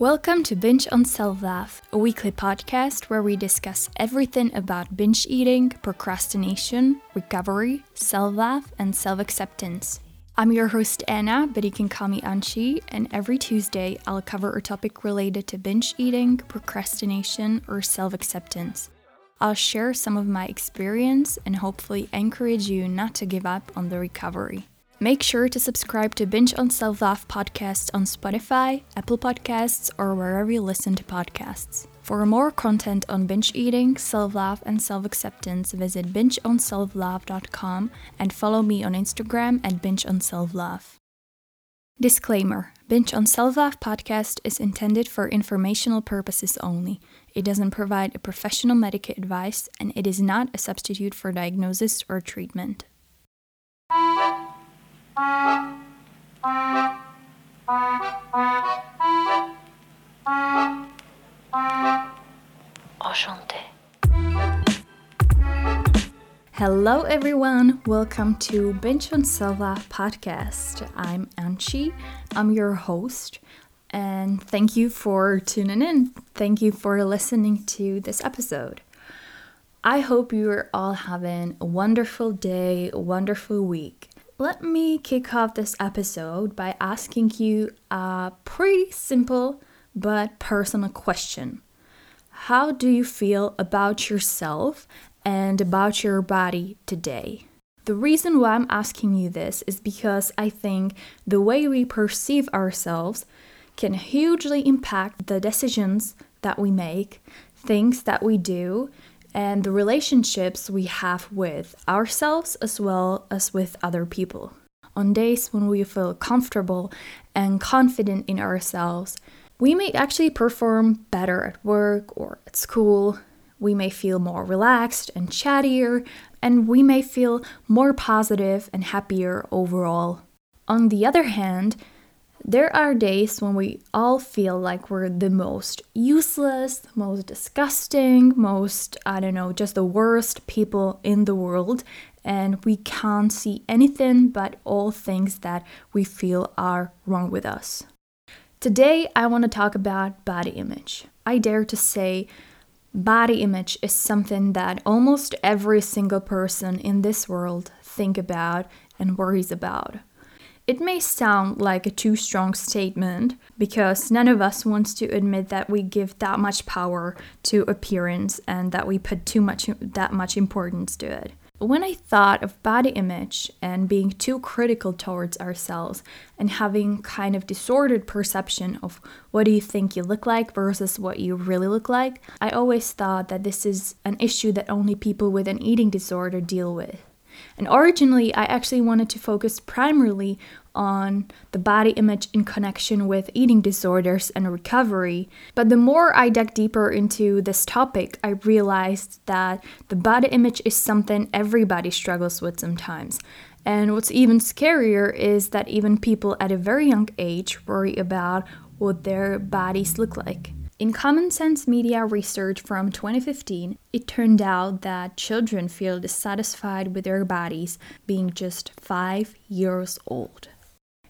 Welcome to Binge on Self Love, a weekly podcast where we discuss everything about binge eating, procrastination, recovery, self love, and self acceptance. I'm your host Anna, but you can call me Anchi, and every Tuesday I'll cover a topic related to binge eating, procrastination, or self acceptance. I'll share some of my experience and hopefully encourage you not to give up on the recovery. Make sure to subscribe to Binge on Self Love podcast on Spotify, Apple Podcasts, or wherever you listen to podcasts. For more content on binge eating, self love, and self acceptance, visit bingeonselflove.com and follow me on Instagram at binge on self love. Disclaimer Binge on Self Love podcast is intended for informational purposes only. It doesn't provide a professional medical advice and it is not a substitute for diagnosis or treatment. Enchanté. Hello, everyone. Welcome to Binge on Self podcast. I'm Anchi. I'm your host, and thank you for tuning in. Thank you for listening to this episode. I hope you're all having a wonderful day, a wonderful week. Let me kick off this episode by asking you a pretty simple but personal question. How do you feel about yourself and about your body today? The reason why I'm asking you this is because I think the way we perceive ourselves can hugely impact the decisions that we make, things that we do, and the relationships we have with ourselves as well as with other people. On days when we feel comfortable and confident in ourselves, we may actually perform better at work or at school. We may feel more relaxed and chattier, and we may feel more positive and happier overall. On the other hand, there are days when we all feel like we're the most useless, most disgusting, most, I don't know, just the worst people in the world, and we can't see anything but all things that we feel are wrong with us. Today, I want to talk about body image. I dare to say, body image is something that almost every single person in this world think about and worries about. It may sound like a too strong statement because none of us wants to admit that we give that much power to appearance and that we put too much that much importance to it. When I thought of body image and being too critical towards ourselves and having kind of disordered perception of what do you think you look like versus what you really look like, I always thought that this is an issue that only people with an eating disorder deal with. And originally, I actually wanted to focus primarily on the body image in connection with eating disorders and recovery. But the more I dug deeper into this topic, I realized that the body image is something everybody struggles with sometimes. And what's even scarier is that even people at a very young age worry about what their bodies look like. In Common Sense Media research from 2015, it turned out that children feel dissatisfied with their bodies being just 5 years old.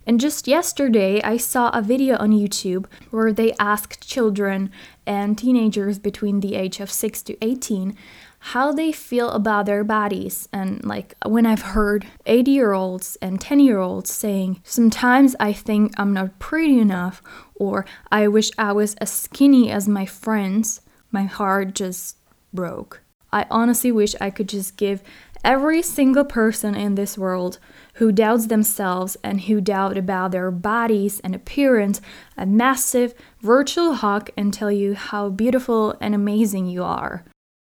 And just yesterday, I saw a video on YouTube where they asked children and teenagers between the age of 6 to 18 how they feel about their bodies. And like when I've heard 80 year olds and 10 year olds saying, Sometimes I think I'm not pretty enough, or I wish I was as skinny as my friends, my heart just broke. I honestly wish I could just give every single person in this world who doubts themselves and who doubt about their bodies and appearance a massive virtual hug and tell you how beautiful and amazing you are.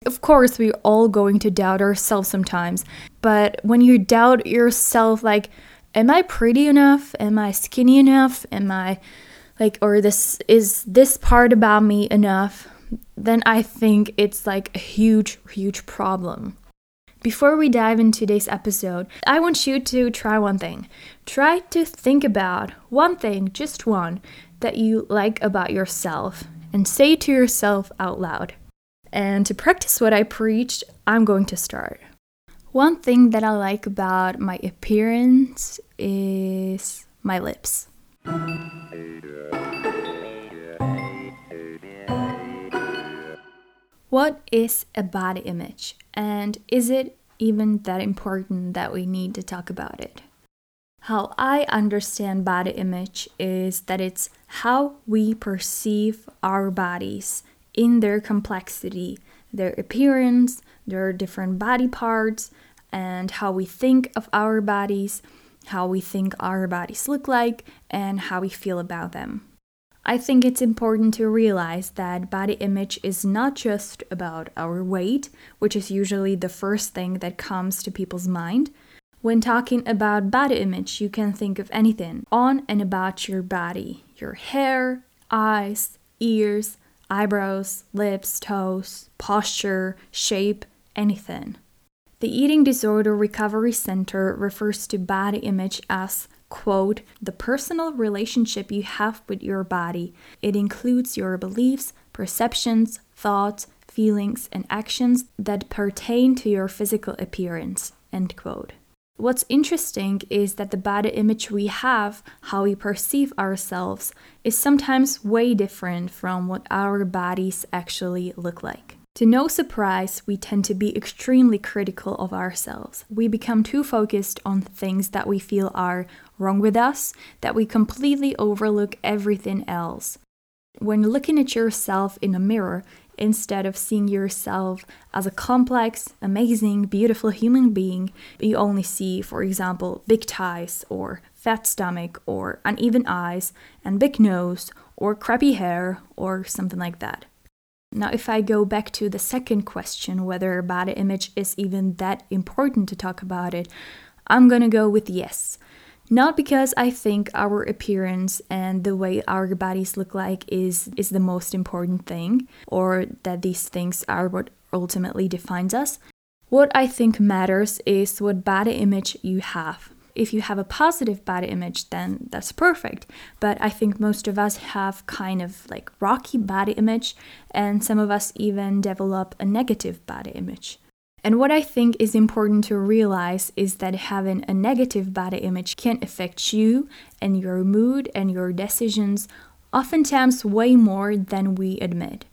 Of course, we're all going to doubt ourselves sometimes, but when you doubt yourself, like, am I pretty enough? Am I skinny enough? Am I like, or this is this part about me enough? Then I think it's like a huge, huge problem. Before we dive into today's episode, I want you to try one thing. Try to think about one thing, just one, that you like about yourself and say to yourself out loud. And to practice what I preached, I'm going to start. One thing that I like about my appearance is my lips. What is a body image, and is it even that important that we need to talk about it? How I understand body image is that it's how we perceive our bodies in their complexity, their appearance, their different body parts, and how we think of our bodies, how we think our bodies look like, and how we feel about them. I think it's important to realize that body image is not just about our weight, which is usually the first thing that comes to people's mind. When talking about body image, you can think of anything on and about your body your hair, eyes, ears, eyebrows, lips, toes, posture, shape, anything. The Eating Disorder Recovery Center refers to body image as quote, the personal relationship you have with your body. It includes your beliefs, perceptions, thoughts, feelings, and actions that pertain to your physical appearance, end quote. What's interesting is that the body image we have, how we perceive ourselves, is sometimes way different from what our bodies actually look like. To no surprise, we tend to be extremely critical of ourselves. We become too focused on things that we feel are wrong with us that we completely overlook everything else. When looking at yourself in a mirror, instead of seeing yourself as a complex, amazing, beautiful human being, you only see, for example, big thighs or fat stomach or uneven eyes and big nose or crappy hair or something like that. Now, if I go back to the second question, whether body image is even that important to talk about it, I'm gonna go with yes. Not because I think our appearance and the way our bodies look like is is the most important thing or that these things are what ultimately defines us. What I think matters is what body image you have if you have a positive body image, then that's perfect. But I think most of us have kind of like rocky body image, and some of us even develop a negative body image. And what I think is important to realize is that having a negative body image can affect you and your mood and your decisions, oftentimes way more than we admit.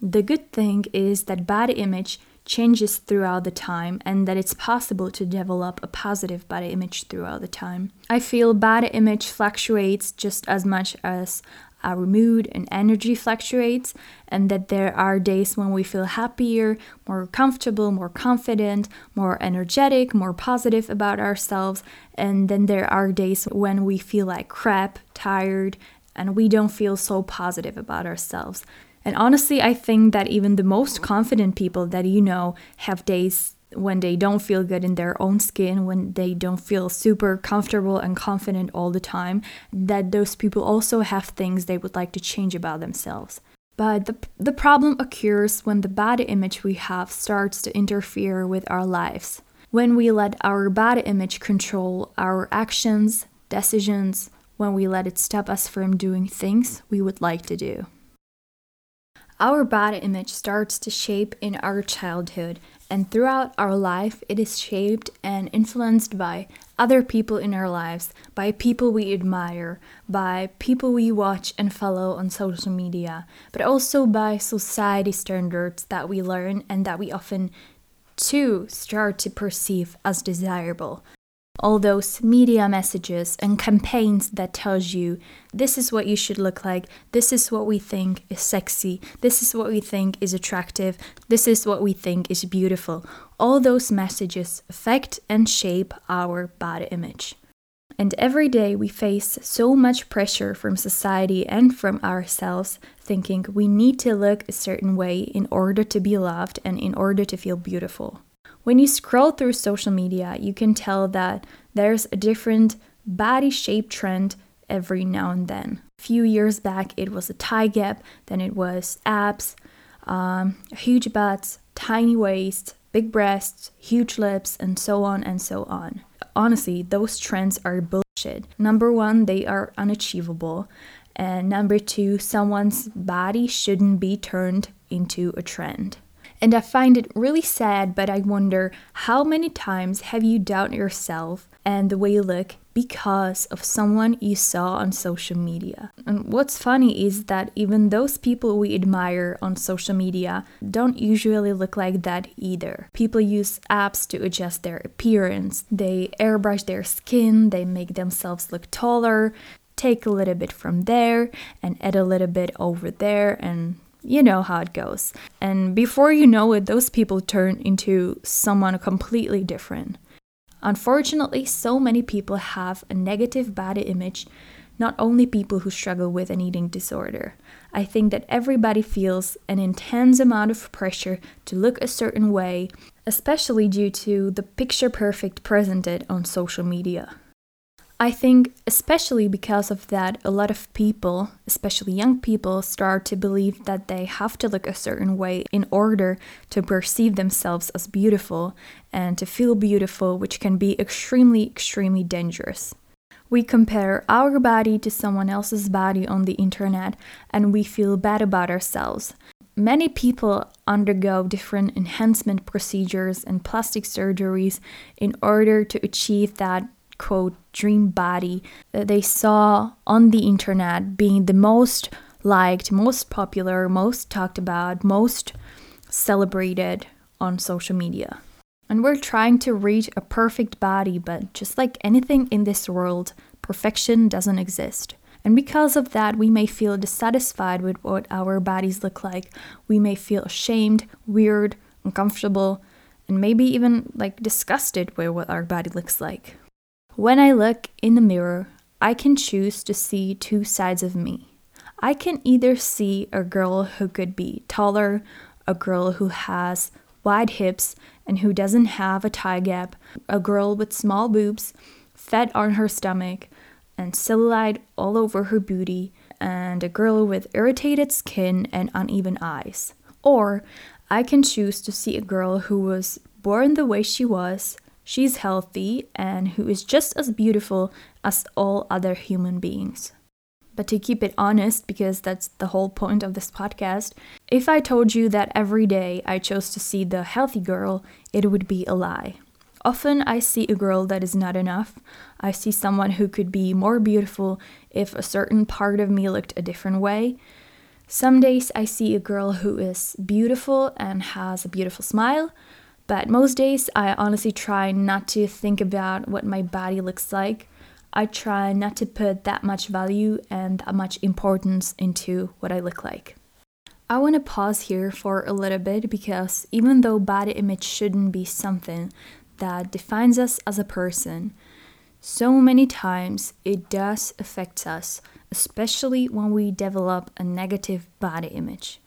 The good thing is that body image changes throughout the time and that it's possible to develop a positive body image throughout the time. I feel body image fluctuates just as much as our mood and energy fluctuates, and that there are days when we feel happier, more comfortable, more confident, more energetic, more positive about ourselves, and then there are days when we feel like crap, tired, and we don't feel so positive about ourselves. And honestly, I think that even the most confident people that you know have days when they don't feel good in their own skin, when they don't feel super comfortable and confident all the time, that those people also have things they would like to change about themselves. But the, the problem occurs when the body image we have starts to interfere with our lives. When we let our body image control our actions, decisions, when we let it stop us from doing things we would like to do. Our body image starts to shape in our childhood, and throughout our life, it is shaped and influenced by other people in our lives, by people we admire, by people we watch and follow on social media, but also by society standards that we learn and that we often too start to perceive as desirable all those media messages and campaigns that tells you this is what you should look like. This is what we think is sexy. This is what we think is attractive. This is what we think is beautiful. All those messages affect and shape our body image. And every day we face so much pressure from society and from ourselves, thinking we need to look a certain way in order to be loved and in order to feel beautiful. When you scroll through social media, you can tell that there's a different body shape trend every now and then. A few years back, it was a thigh gap, then it was abs, um, huge butts, tiny waist, big breasts, huge lips, and so on and so on. Honestly, those trends are bullshit. Number one, they are unachievable. And number two, someone's body shouldn't be turned into a trend. And I find it really sad, but I wonder how many times have you doubted yourself and the way you look because of someone you saw on social media. And what's funny is that even those people we admire on social media don't usually look like that either. People use apps to adjust their appearance, they airbrush their skin, they make themselves look taller, take a little bit from there and add a little bit over there and you know how it goes. And before you know it, those people turn into someone completely different. Unfortunately, so many people have a negative body image, not only people who struggle with an eating disorder. I think that everybody feels an intense amount of pressure to look a certain way, especially due to the picture perfect presented on social media. I think, especially because of that, a lot of people, especially young people, start to believe that they have to look a certain way in order to perceive themselves as beautiful and to feel beautiful, which can be extremely, extremely dangerous. We compare our body to someone else's body on the internet and we feel bad about ourselves. Many people undergo different enhancement procedures and plastic surgeries in order to achieve that quote dream body that they saw on the internet being the most liked, most popular, most talked about, most celebrated on social media. And we're trying to reach a perfect body, but just like anything in this world, perfection doesn't exist. And because of that, we may feel dissatisfied with what our bodies look like. We may feel ashamed, weird, uncomfortable, and maybe even like disgusted with what our body looks like. When I look in the mirror, I can choose to see two sides of me. I can either see a girl who could be taller, a girl who has wide hips and who doesn't have a thigh gap, a girl with small boobs, fat on her stomach, and cellulite all over her booty, and a girl with irritated skin and uneven eyes. Or I can choose to see a girl who was born the way she was, she's healthy and who is just as beautiful as all other human beings. But to keep it honest, because that's the whole point of this podcast, if I told you that every day I chose to see the healthy girl, it would be a lie. Often I see a girl that is not enough. I see someone who could be more beautiful if a certain part of me looked a different way. Some days I see a girl who is beautiful and has a beautiful smile, but most days, I honestly try not to think about what my body looks like. I try not to put that much value and that much importance into what I look like. I want to pause here for a little bit because even though body image shouldn't be something that defines us as a person, so many times it does affect us, especially when we develop a negative body image.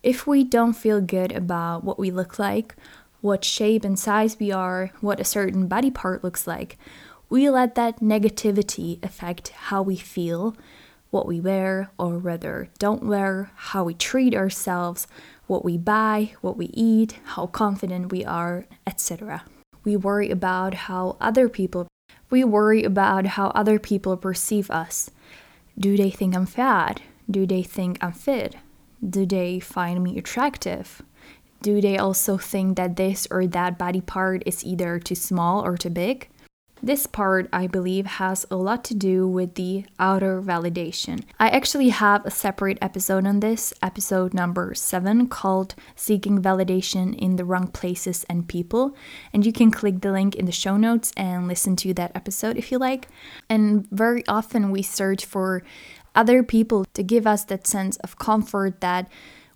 If we don't feel good about what we look like, what shape and size we are, what a certain body part looks like, we let that negativity affect how we feel, what we wear or rather don't wear, how we treat ourselves, what we buy, what we eat, how confident we are, etc. We worry about how other people we worry about how other people perceive us. Do they think I'm fat? Do they think I'm fit? Do they find me attractive? Do they also think that this or that body part is either too small or too big? This part, I believe, has a lot to do with the outer validation. I actually have a separate episode on this, episode number seven, called Seeking Validation in the Wrong Places and People. And you can click the link in the show notes and listen to that episode if you like. And very often we search for other people to give us that sense of comfort that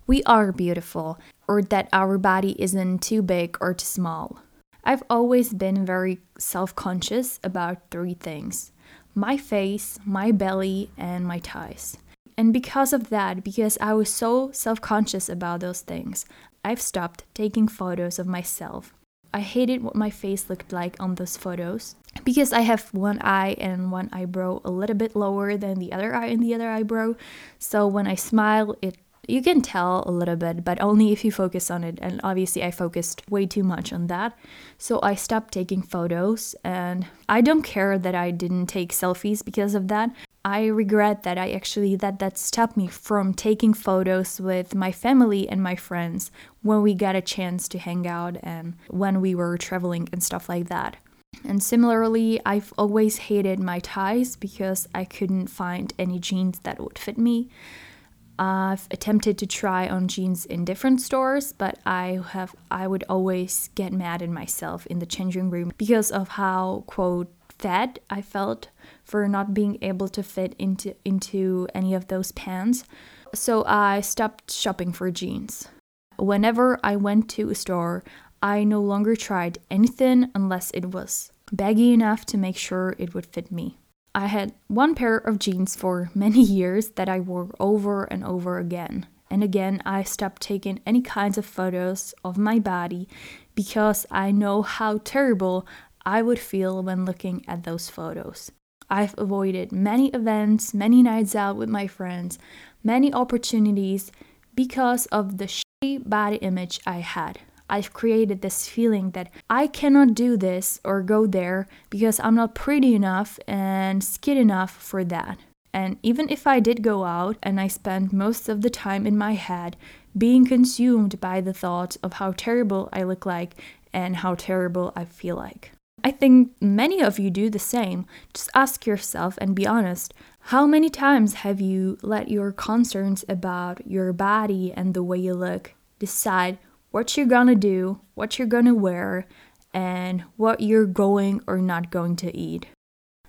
we are beautiful or that our body isn't too big or too small. I've always been very self conscious about three things my face, my belly, and my thighs. And because of that, because I was so self conscious about those things, I've stopped taking photos of myself. I hated what my face looked like on those photos because I have one eye and one eyebrow a little bit lower than the other eye and the other eyebrow. So when I smile, it you can tell a little bit, but only if you focus on it. And obviously, I focused way too much on that. So I stopped taking photos, and I don't care that I didn't take selfies because of that. I regret that I actually that that stopped me from taking photos with my family and my friends when we got a chance to hang out and when we were traveling and stuff like that. And similarly, I've always hated my ties because I couldn't find any jeans that would fit me. I've attempted to try on jeans in different stores, but I have I would always get mad at myself in the changing room because of how quote fat I felt for not being able to fit into into any of those pants. So I stopped shopping for jeans. Whenever I went to a store, I no longer tried anything unless it was baggy enough to make sure it would fit me. I had one pair of jeans for many years that I wore over and over again. And again, I stopped taking any kinds of photos of my body because I know how terrible I would feel when looking at those photos. I've avoided many events, many nights out with my friends, many opportunities because of the shitty body image I had. I've created this feeling that I cannot do this or go there because I'm not pretty enough and skin enough for that. And even if I did go out and I spent most of the time in my head being consumed by the thoughts of how terrible I look like and how terrible I feel like. I think many of you do the same. Just ask yourself and be honest. How many times have you let your concerns about your body and the way you look decide what you're gonna do, what you're gonna wear, and what you're going or not going to eat.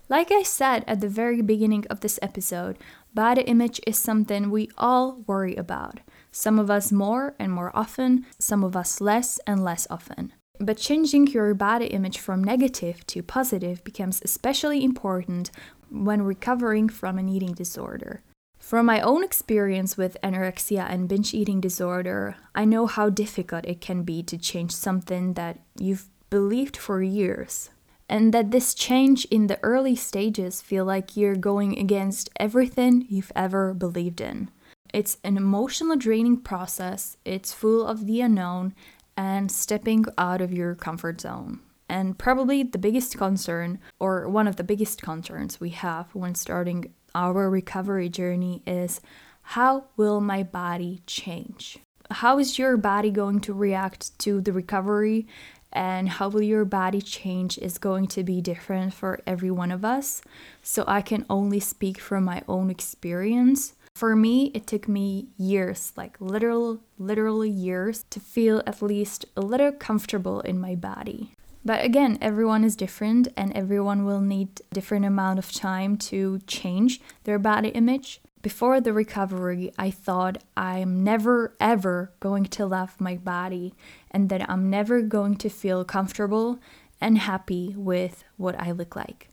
Like I said at the very beginning of this episode, body image is something we all worry about. Some of us more and more often, some of us less and less often. But changing your body image from negative to positive becomes especially important when recovering from an eating disorder. From my own experience with anorexia and binge eating disorder, I know how difficult it can be to change something that you've believed for years. And that this change in the early stages feel like you're going against everything you've ever believed in. It's an emotional draining process, it's full of the unknown and stepping out of your comfort zone. And probably the biggest concern, or one of the biggest concerns we have when starting our recovery journey is how will my body change? How is your body going to react to the recovery? And how will your body change is going to be different for every one of us. So I can only speak from my own experience. For me, it took me years, like literal, literally years, to feel at least a little comfortable in my body. But again, everyone is different and everyone will need different amount of time to change their body image. Before the recovery, I thought I'm never ever going to love my body and that I'm never going to feel comfortable and happy with what I look like.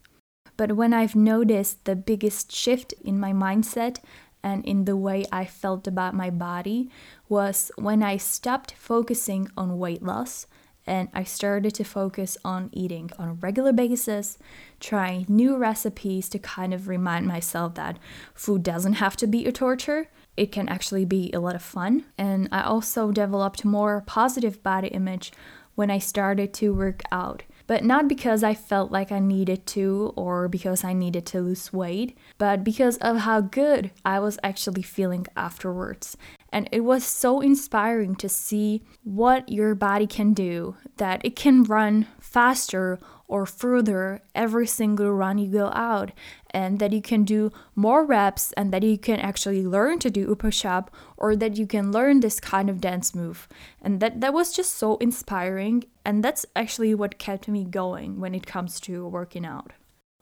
But when I've noticed the biggest shift in my mindset and in the way I felt about my body was when I stopped focusing on weight loss and I started to focus on eating on a regular basis, trying new recipes to kind of remind myself that food doesn't have to be a torture. It can actually be a lot of fun. And I also developed more positive body image when I started to work out. But not because I felt like I needed to or because I needed to lose weight, but because of how good I was actually feeling afterwards. And it was so inspiring to see what your body can do, that it can run faster or further every single run you go out, and that you can do more reps, and that you can actually learn to do a push up, or that you can learn this kind of dance move. And that, that was just so inspiring, and that's actually what kept me going when it comes to working out.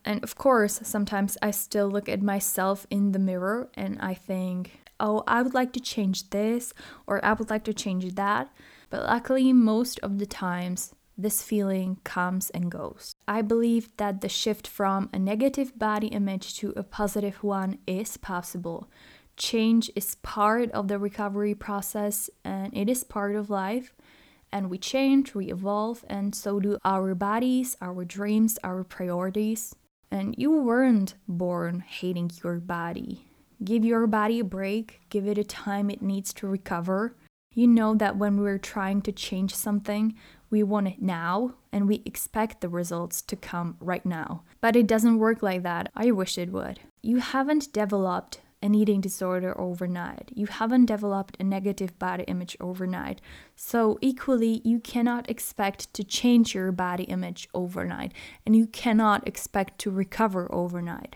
And of course, sometimes I still look at myself in the mirror and I think, oh, I would like to change this or I would like to change that. But luckily, most of the times, this feeling comes and goes. I believe that the shift from a negative body image to a positive one is possible. Change is part of the recovery process and it is part of life. And we change, we evolve, and so do our bodies, our dreams, our priorities. And you weren't born hating your body. Give your body a break, give it a time it needs to recover. You know that when we're trying to change something, we want it now and we expect the results to come right now. But it doesn't work like that. I wish it would. You haven't developed an eating disorder overnight. You haven't developed a negative body image overnight. So, equally, you cannot expect to change your body image overnight, and you cannot expect to recover overnight.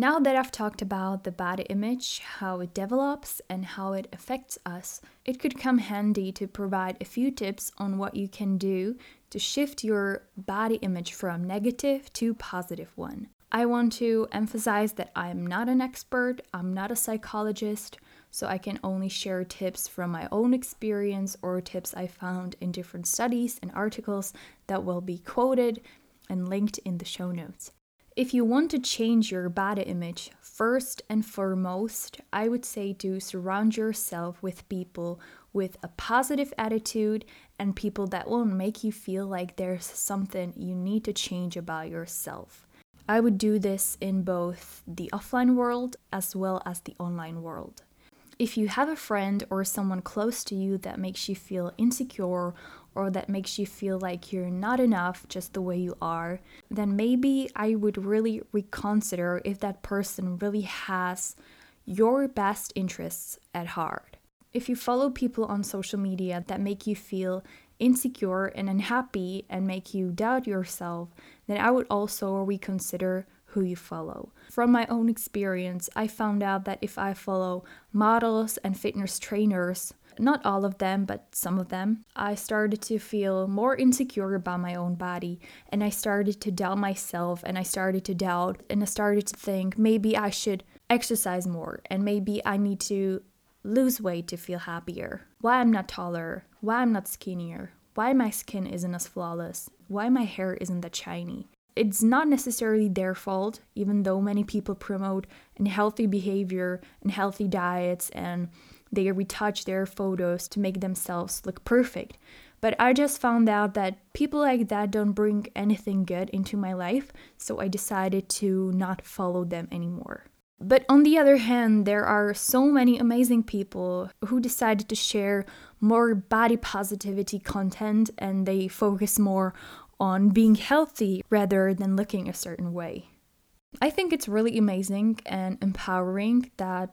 Now that I've talked about the body image, how it develops, and how it affects us, it could come handy to provide a few tips on what you can do to shift your body image from negative to positive one. I want to emphasize that I'm not an expert, I'm not a psychologist, so I can only share tips from my own experience or tips I found in different studies and articles that will be quoted and linked in the show notes. If you want to change your body image, first and foremost, I would say to surround yourself with people with a positive attitude and people that will make you feel like there's something you need to change about yourself. I would do this in both the offline world as well as the online world. If you have a friend or someone close to you that makes you feel insecure or that makes you feel like you're not enough just the way you are, then maybe I would really reconsider if that person really has your best interests at heart. If you follow people on social media that make you feel insecure and unhappy and make you doubt yourself, then I would also reconsider who you follow. From my own experience, I found out that if I follow models and fitness trainers, not all of them, but some of them, I started to feel more insecure about my own body and I started to doubt myself and I started to doubt and I started to think maybe I should exercise more and maybe I need to lose weight to feel happier. Why I'm not taller, why I'm not skinnier, why my skin isn't as flawless, why my hair isn't that shiny it's not necessarily their fault, even though many people promote healthy behavior and healthy diets and they retouch their photos to make themselves look perfect. But I just found out that people like that don't bring anything good into my life, so I decided to not follow them anymore. But on the other hand, there are so many amazing people who decided to share more body positivity content and they focus more on being healthy rather than looking a certain way. I think it's really amazing and empowering that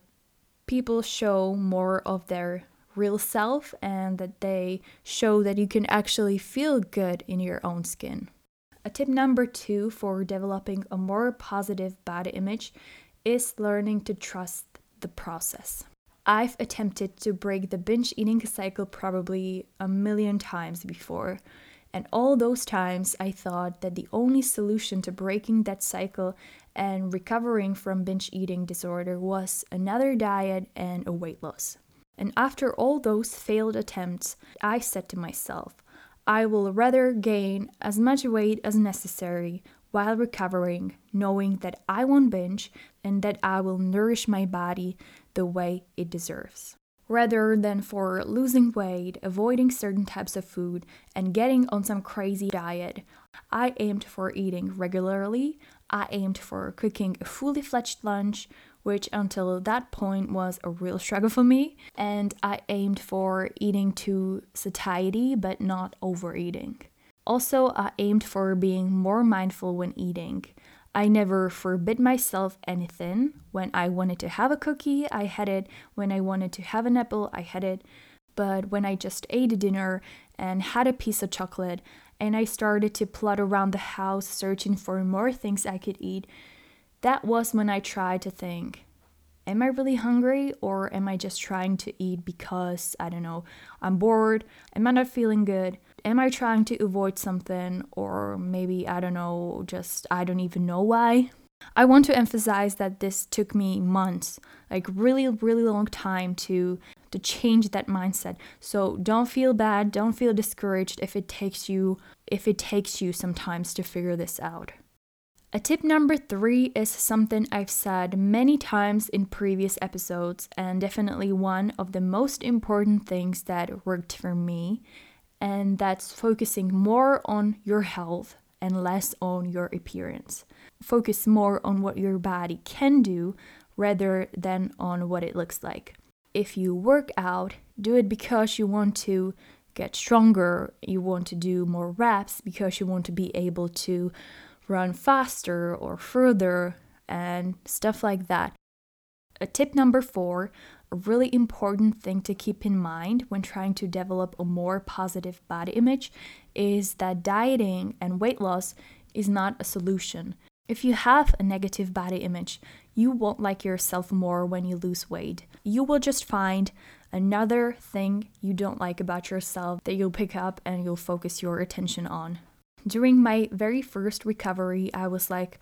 people show more of their real self and that they show that you can actually feel good in your own skin. A tip number two for developing a more positive body image is learning to trust the process. I've attempted to break the binge eating cycle probably a million times before, and all those times, I thought that the only solution to breaking that cycle and recovering from binge eating disorder was another diet and a weight loss. And after all those failed attempts, I said to myself, I will rather gain as much weight as necessary while recovering, knowing that I won't binge and that I will nourish my body the way it deserves rather than for losing weight, avoiding certain types of food, and getting on some crazy diet. I aimed for eating regularly. I aimed for cooking a fully fledged lunch, which until that point was a real struggle for me. And I aimed for eating to satiety, but not overeating. Also, I aimed for being more mindful when eating. I never forbid myself anything. When I wanted to have a cookie, I had it. When I wanted to have an apple, I had it. But when I just ate a dinner and had a piece of chocolate, and I started to plot around the house searching for more things I could eat, that was when I tried to think am I really hungry or am I just trying to eat because, I don't know, I'm bored? Am I not feeling good? Am I trying to avoid something or maybe, I don't know, just I don't even know why? I want to emphasize that this took me months, like really really long time to to change that mindset. So don't feel bad, don't feel discouraged if it takes you if it takes you sometimes to figure this out. A tip number three is something I've said many times in previous episodes, and definitely one of the most important things that worked for me, and that's focusing more on your health and less on your appearance. Focus more on what your body can do rather than on what it looks like. If you work out, do it because you want to get stronger, you want to do more reps because you want to be able to run faster or further and stuff like that. A tip number four a really important thing to keep in mind when trying to develop a more positive body image is that dieting and weight loss is not a solution. If you have a negative body image, you won't like yourself more when you lose weight. You will just find another thing you don't like about yourself that you'll pick up and you'll focus your attention on. During my very first recovery, I was like,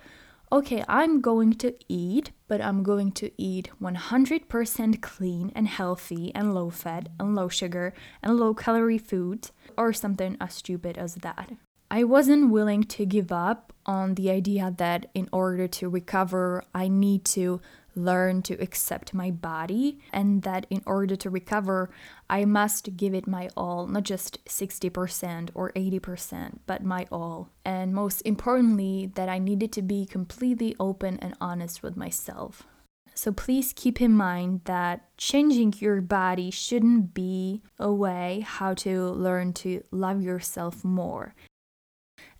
okay, I'm going to eat, but I'm going to eat 100% clean and healthy and low fat and low sugar and low calorie foods, or something as stupid as that. I wasn't willing to give up on the idea that in order to recover, I need to learn to accept my body, and that in order to recover, I must give it my all, not just 60% or 80%, but my all. And most importantly, that I needed to be completely open and honest with myself. So please keep in mind that changing your body shouldn't be a way how to learn to love yourself more.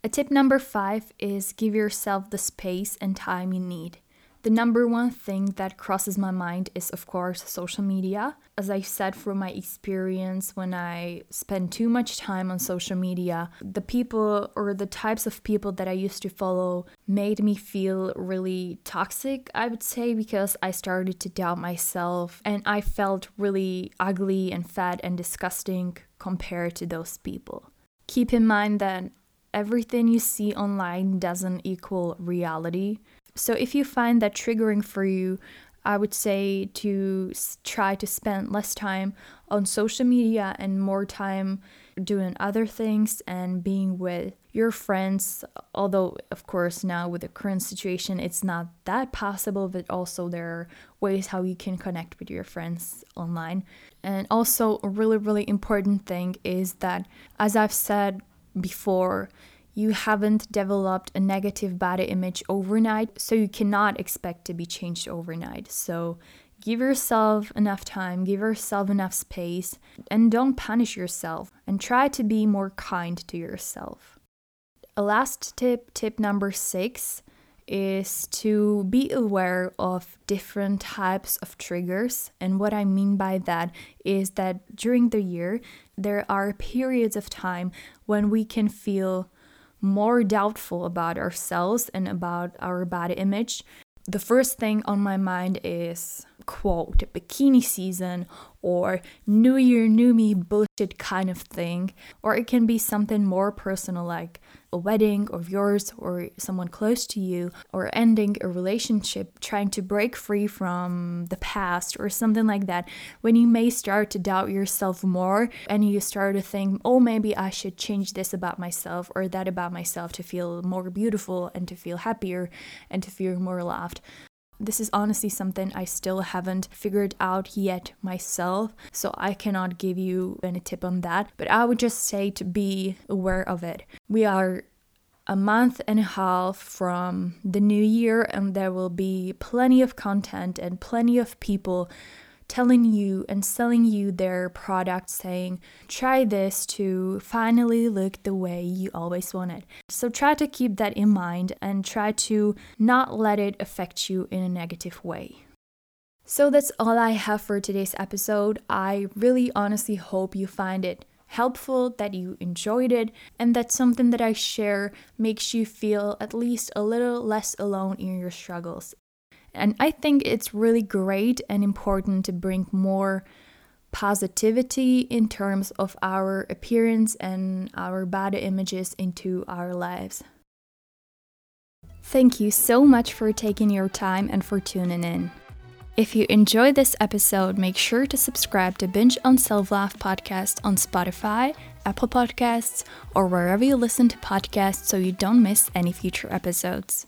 A tip number five is give yourself the space and time you need. The number one thing that crosses my mind is, of course, social media. As I said from my experience, when I spend too much time on social media, the people or the types of people that I used to follow made me feel really toxic, I would say, because I started to doubt myself and I felt really ugly and fat and disgusting compared to those people. Keep in mind that everything you see online doesn't equal reality. So if you find that triggering for you, I would say to try to spend less time on social media and more time doing other things and being with your friends. Although, of course, now with the current situation, it's not that possible, but also there are ways how you can connect with your friends online. And also, a really, really important thing is that, as I've said before, you haven't developed a negative body image overnight, so you cannot expect to be changed overnight. So give yourself enough time, give yourself enough space, and don't punish yourself and try to be more kind to yourself. A last tip, tip number six, is to be aware of different types of triggers. And what I mean by that is that during the year, there are periods of time when we can feel more doubtful about ourselves and about our body image, the first thing on my mind is quote bikini season or new year new me bullshit kind of thing. Or it can be something more personal like a wedding of yours or someone close to you or ending a relationship trying to break free from the past or something like that. When you may start to doubt yourself more and you start to think oh maybe I should change this about myself or that about myself to feel more beautiful and to feel happier and to feel more loved this is honestly something I still haven't figured out yet myself, so I cannot give you any tip on that. But I would just say to be aware of it. We are a month and a half from the new year, and there will be plenty of content and plenty of people telling you and selling you their product saying, try this to finally look the way you always wanted. So try to keep that in mind and try to not let it affect you in a negative way. So that's all I have for today's episode. I really honestly hope you find it helpful, that you enjoyed it, and that something that I share makes you feel at least a little less alone in your struggles. And I think it's really great and important to bring more positivity in terms of our appearance and our body images into our lives. Thank you so much for taking your time and for tuning in. If you enjoyed this episode, make sure to subscribe to Binge on Self Love podcast on Spotify, Apple Podcasts, or wherever you listen to podcasts so you don't miss any future episodes.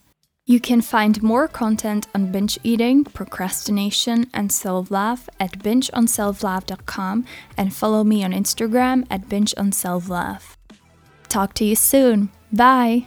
You can find more content on binge eating, procrastination, and self love at bingeonselflove.com and follow me on Instagram at bingeonselflove. Talk to you soon. Bye!